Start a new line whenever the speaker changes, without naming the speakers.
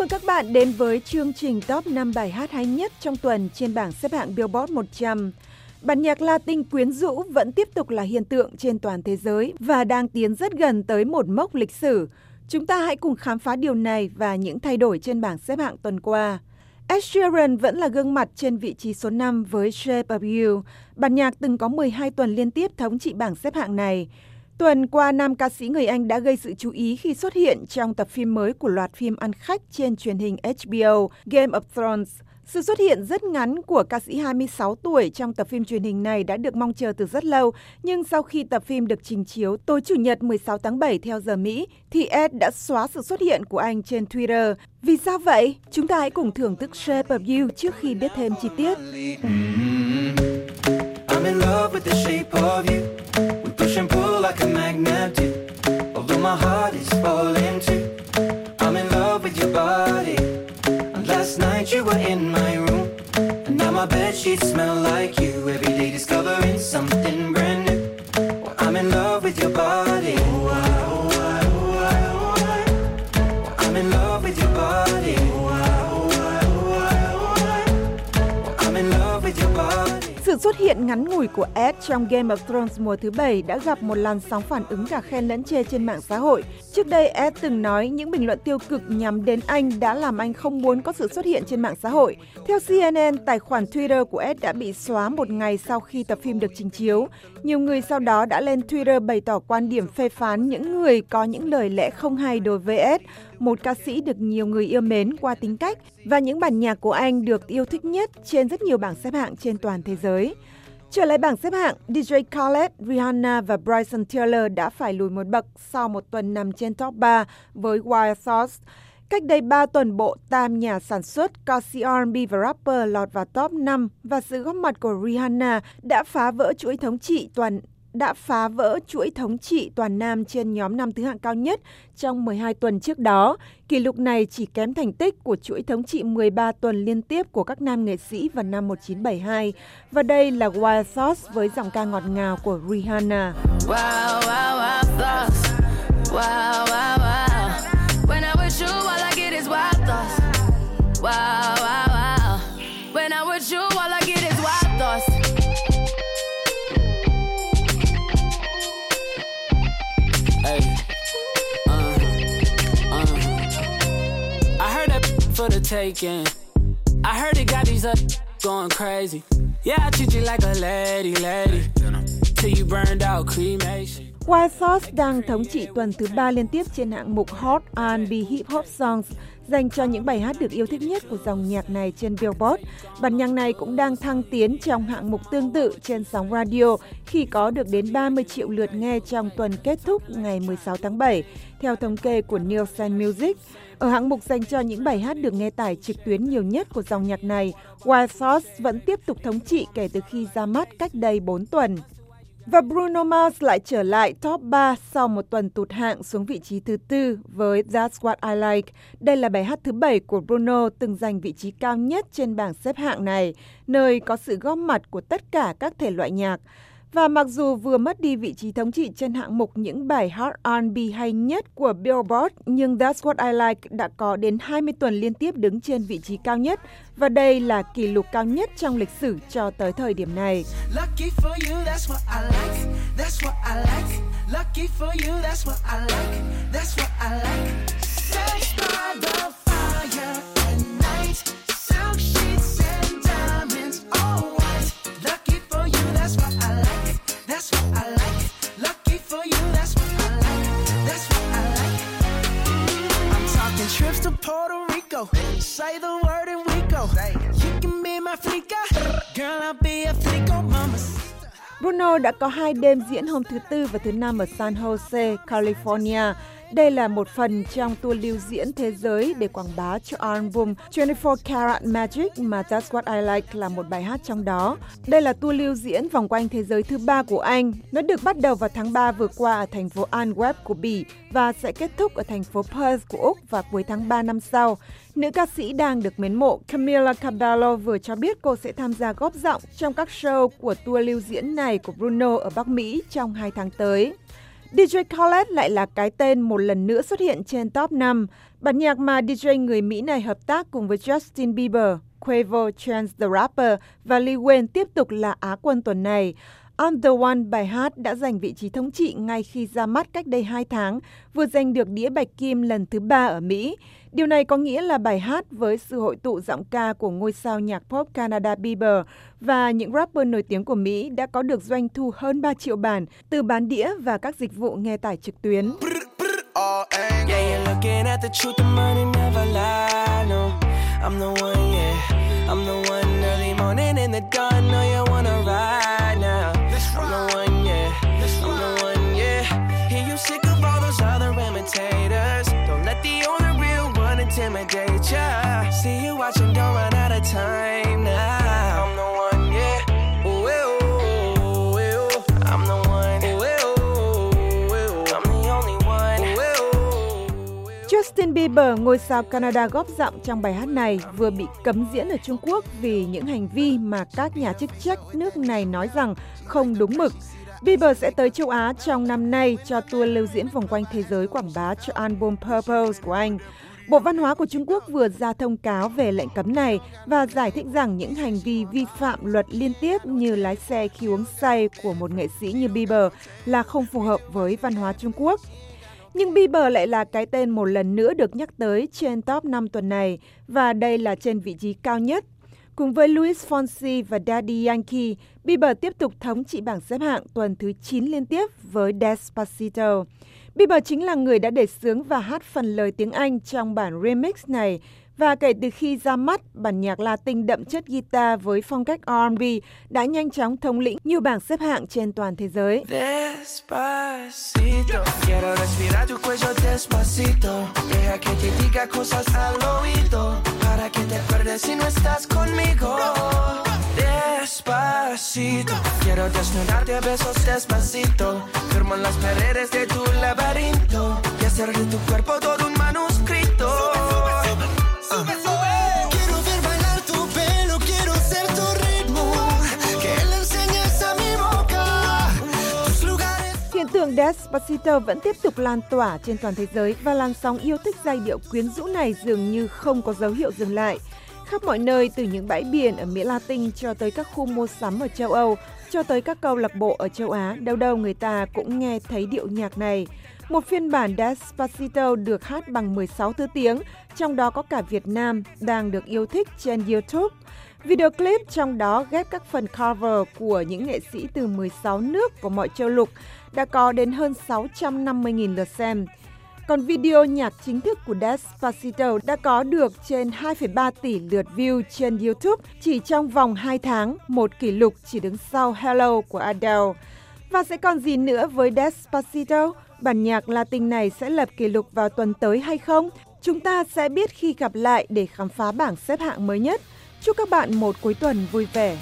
mừng các bạn đến với chương trình top 5 bài hát hay nhất trong tuần trên bảng xếp hạng Billboard 100. Bản nhạc Latin quyến rũ vẫn tiếp tục là hiện tượng trên toàn thế giới và đang tiến rất gần tới một mốc lịch sử. Chúng ta hãy cùng khám phá điều này và những thay đổi trên bảng xếp hạng tuần qua. Ed Sheeran vẫn là gương mặt trên vị trí số 5 với Shape of You. Bản nhạc từng có 12 tuần liên tiếp thống trị bảng xếp hạng này. Tuần qua, nam ca sĩ người Anh đã gây sự chú ý khi xuất hiện trong tập phim mới của loạt phim ăn khách trên truyền hình HBO Game of Thrones. Sự xuất hiện rất ngắn của ca sĩ 26 tuổi trong tập phim truyền hình này đã được mong chờ từ rất lâu, nhưng sau khi tập phim được trình chiếu tối Chủ nhật 16 tháng 7 theo giờ Mỹ, thì Ed đã xóa sự xuất hiện của anh trên Twitter. Vì sao vậy? Chúng ta hãy cùng thưởng thức Shape of You trước khi biết thêm chi tiết. Mm-hmm. I'm in love with the shape of you. Like a magnet do. Although my heart is falling too. I'm in love with your body. And last night you were in my room. And now my bed sheets smell like you. Every day discovering something brand xuất hiện ngắn ngủi của Ed trong Game of Thrones mùa thứ bảy đã gặp một làn sóng phản ứng cả khen lẫn chê trên mạng xã hội. Trước đây, Ed từng nói những bình luận tiêu cực nhằm đến anh đã làm anh không muốn có sự xuất hiện trên mạng xã hội. Theo CNN, tài khoản Twitter của Ed đã bị xóa một ngày sau khi tập phim được trình chiếu. Nhiều người sau đó đã lên Twitter bày tỏ quan điểm phê phán những người có những lời lẽ không hay đối với Ed, một ca sĩ được nhiều người yêu mến qua tính cách và những bản nhạc của anh được yêu thích nhất trên rất nhiều bảng xếp hạng trên toàn thế giới. Trở lại bảng xếp hạng, DJ Khaled, Rihanna và Bryson Tiller đã phải lùi một bậc sau một tuần nằm trên top 3 với Wild Thoughts. Cách đây 3 tuần, bộ tam nhà sản xuất, ca R&B và rapper lọt vào top 5 và sự góp mặt của Rihanna đã phá vỡ chuỗi thống trị toàn đã phá vỡ chuỗi thống trị toàn nam trên nhóm năm thứ hạng cao nhất trong 12 tuần trước đó. Kỷ lục này chỉ kém thành tích của chuỗi thống trị 13 tuần liên tiếp của các nam nghệ sĩ vào năm 1972. Và đây là Wild Thoughts với giọng ca ngọt ngào của Rihanna. Wow, wow, wow, thoughts. Wow, wow.
The taking. I heard it got these up going crazy. Yeah, I treat you like a lady, lady. Till you burned out cremation.
White Sox đang thống trị tuần thứ ba liên tiếp trên hạng mục Hot R&B Hip Hop Songs dành cho những bài hát được yêu thích nhất của dòng nhạc này trên Billboard. Bản nhạc này cũng đang thăng tiến trong hạng mục tương tự trên sóng radio khi có được đến 30 triệu lượt nghe trong tuần kết thúc ngày 16 tháng 7, theo thống kê của Nielsen Music. Ở hạng mục dành cho những bài hát được nghe tải trực tuyến nhiều nhất của dòng nhạc này, Wild Thoughts vẫn tiếp tục thống trị kể từ khi ra mắt cách đây 4 tuần. Và Bruno Mars lại trở lại top 3 sau một tuần tụt hạng xuống vị trí thứ tư với That's What I Like. Đây là bài hát thứ bảy của Bruno từng giành vị trí cao nhất trên bảng xếp hạng này, nơi có sự góp mặt của tất cả các thể loại nhạc. Và mặc dù vừa mất đi vị trí thống trị trên hạng mục những bài hot R&B hay nhất của Billboard, nhưng That's What I Like đã có đến 20 tuần liên tiếp đứng trên vị trí cao nhất và đây là kỷ lục cao nhất trong lịch sử cho tới thời điểm này.
Taking trips to Puerto Rico. Say the word and we go. You can be my flica. Girl, I'll be a flico mama.
Bruno đã có hai đêm diễn hôm thứ Tư và thứ Năm ở San Jose, California. Đây là một phần trong tour lưu diễn thế giới để quảng bá cho album 24 Karat Magic mà That's What I Like là một bài hát trong đó. Đây là tour lưu diễn vòng quanh thế giới thứ ba của anh. Nó được bắt đầu vào tháng 3 vừa qua ở thành phố Antwerp của Bỉ và sẽ kết thúc ở thành phố Perth của Úc vào cuối tháng 3 năm sau. Nữ ca sĩ đang được mến mộ, Camila Cabello vừa cho biết cô sẽ tham gia góp giọng trong các show của tour lưu diễn này của Bruno ở Bắc Mỹ trong hai tháng tới. DJ Khaled lại là cái tên một lần nữa xuất hiện trên top 5. Bản nhạc mà DJ người Mỹ này hợp tác cùng với Justin Bieber, Quavo, Chance the Rapper và Lil Wayne tiếp tục là Á quân tuần này. On the One bài hát đã giành vị trí thống trị ngay khi ra mắt cách đây 2 tháng, vừa giành được đĩa bạch kim lần thứ ba ở Mỹ. Điều này có nghĩa là bài hát với sự hội tụ giọng ca của ngôi sao nhạc pop Canada Bieber và những rapper nổi tiếng của Mỹ đã có được doanh thu hơn 3 triệu bản từ bán đĩa và các dịch vụ nghe tải trực tuyến.
intimidate danger. See you watching, don't run out of time now. I'm the one, yeah. Ooh, ooh, ooh, I'm the one. Ooh, ooh, ooh, I'm the only one. Ooh, ooh,
Justin Bieber, ngôi sao Canada góp giọng trong bài hát này, vừa bị cấm diễn ở Trung Quốc vì những hành vi mà các nhà chức trách nước này nói rằng không đúng mực. Bieber sẽ tới châu Á trong năm nay cho tour lưu diễn vòng quanh thế giới quảng bá cho album Purpose của anh. Bộ Văn hóa của Trung Quốc vừa ra thông cáo về lệnh cấm này và giải thích rằng những hành vi vi phạm luật liên tiếp như lái xe khi uống say của một nghệ sĩ như Bieber là không phù hợp với văn hóa Trung Quốc. Nhưng Bieber lại là cái tên một lần nữa được nhắc tới trên top 5 tuần này và đây là trên vị trí cao nhất. Cùng với Luis Fonsi và Daddy Yankee, Bieber tiếp tục thống trị bảng xếp hạng tuần thứ 9 liên tiếp với Despacito. Bieber chính là người đã để sướng và hát phần lời tiếng Anh trong bản remix này. Và kể từ khi ra mắt, bản nhạc Latin đậm chất guitar với phong cách R&B đã nhanh chóng thống lĩnh nhiều bảng xếp hạng trên toàn thế giới.
Despacito, despacito, quiero desnudarte a besos despacito, firmo en las paredes de tu laberinto. Y hacer de tu cuerpo todo un manuscrito.
Hiện tượng Despacito vẫn tiếp tục lan tỏa trên toàn thế giới và làn sóng yêu thích giai điệu quyến rũ này dường như không có dấu hiệu dừng lại. Khắp mọi nơi, từ những bãi biển ở Mỹ Latin cho tới các khu mua sắm ở châu Âu, cho tới các câu lạc bộ ở châu Á, đâu đâu người ta cũng nghe thấy điệu nhạc này. Một phiên bản Despacito được hát bằng 16 thứ tiếng, trong đó có cả Việt Nam, đang được yêu thích trên YouTube. Video clip trong đó ghép các phần cover của những nghệ sĩ từ 16 nước của mọi châu lục đã có đến hơn 650.000 lượt xem. Còn video nhạc chính thức của Despacito đã có được trên 2,3 tỷ lượt view trên YouTube chỉ trong vòng 2 tháng, một kỷ lục chỉ đứng sau Hello của Adele. Và sẽ còn gì nữa với Despacito? Bản nhạc Latin này sẽ lập kỷ lục vào tuần tới hay không? Chúng ta sẽ biết khi gặp lại để khám phá bảng xếp hạng mới nhất. Chúc các bạn một cuối tuần vui vẻ.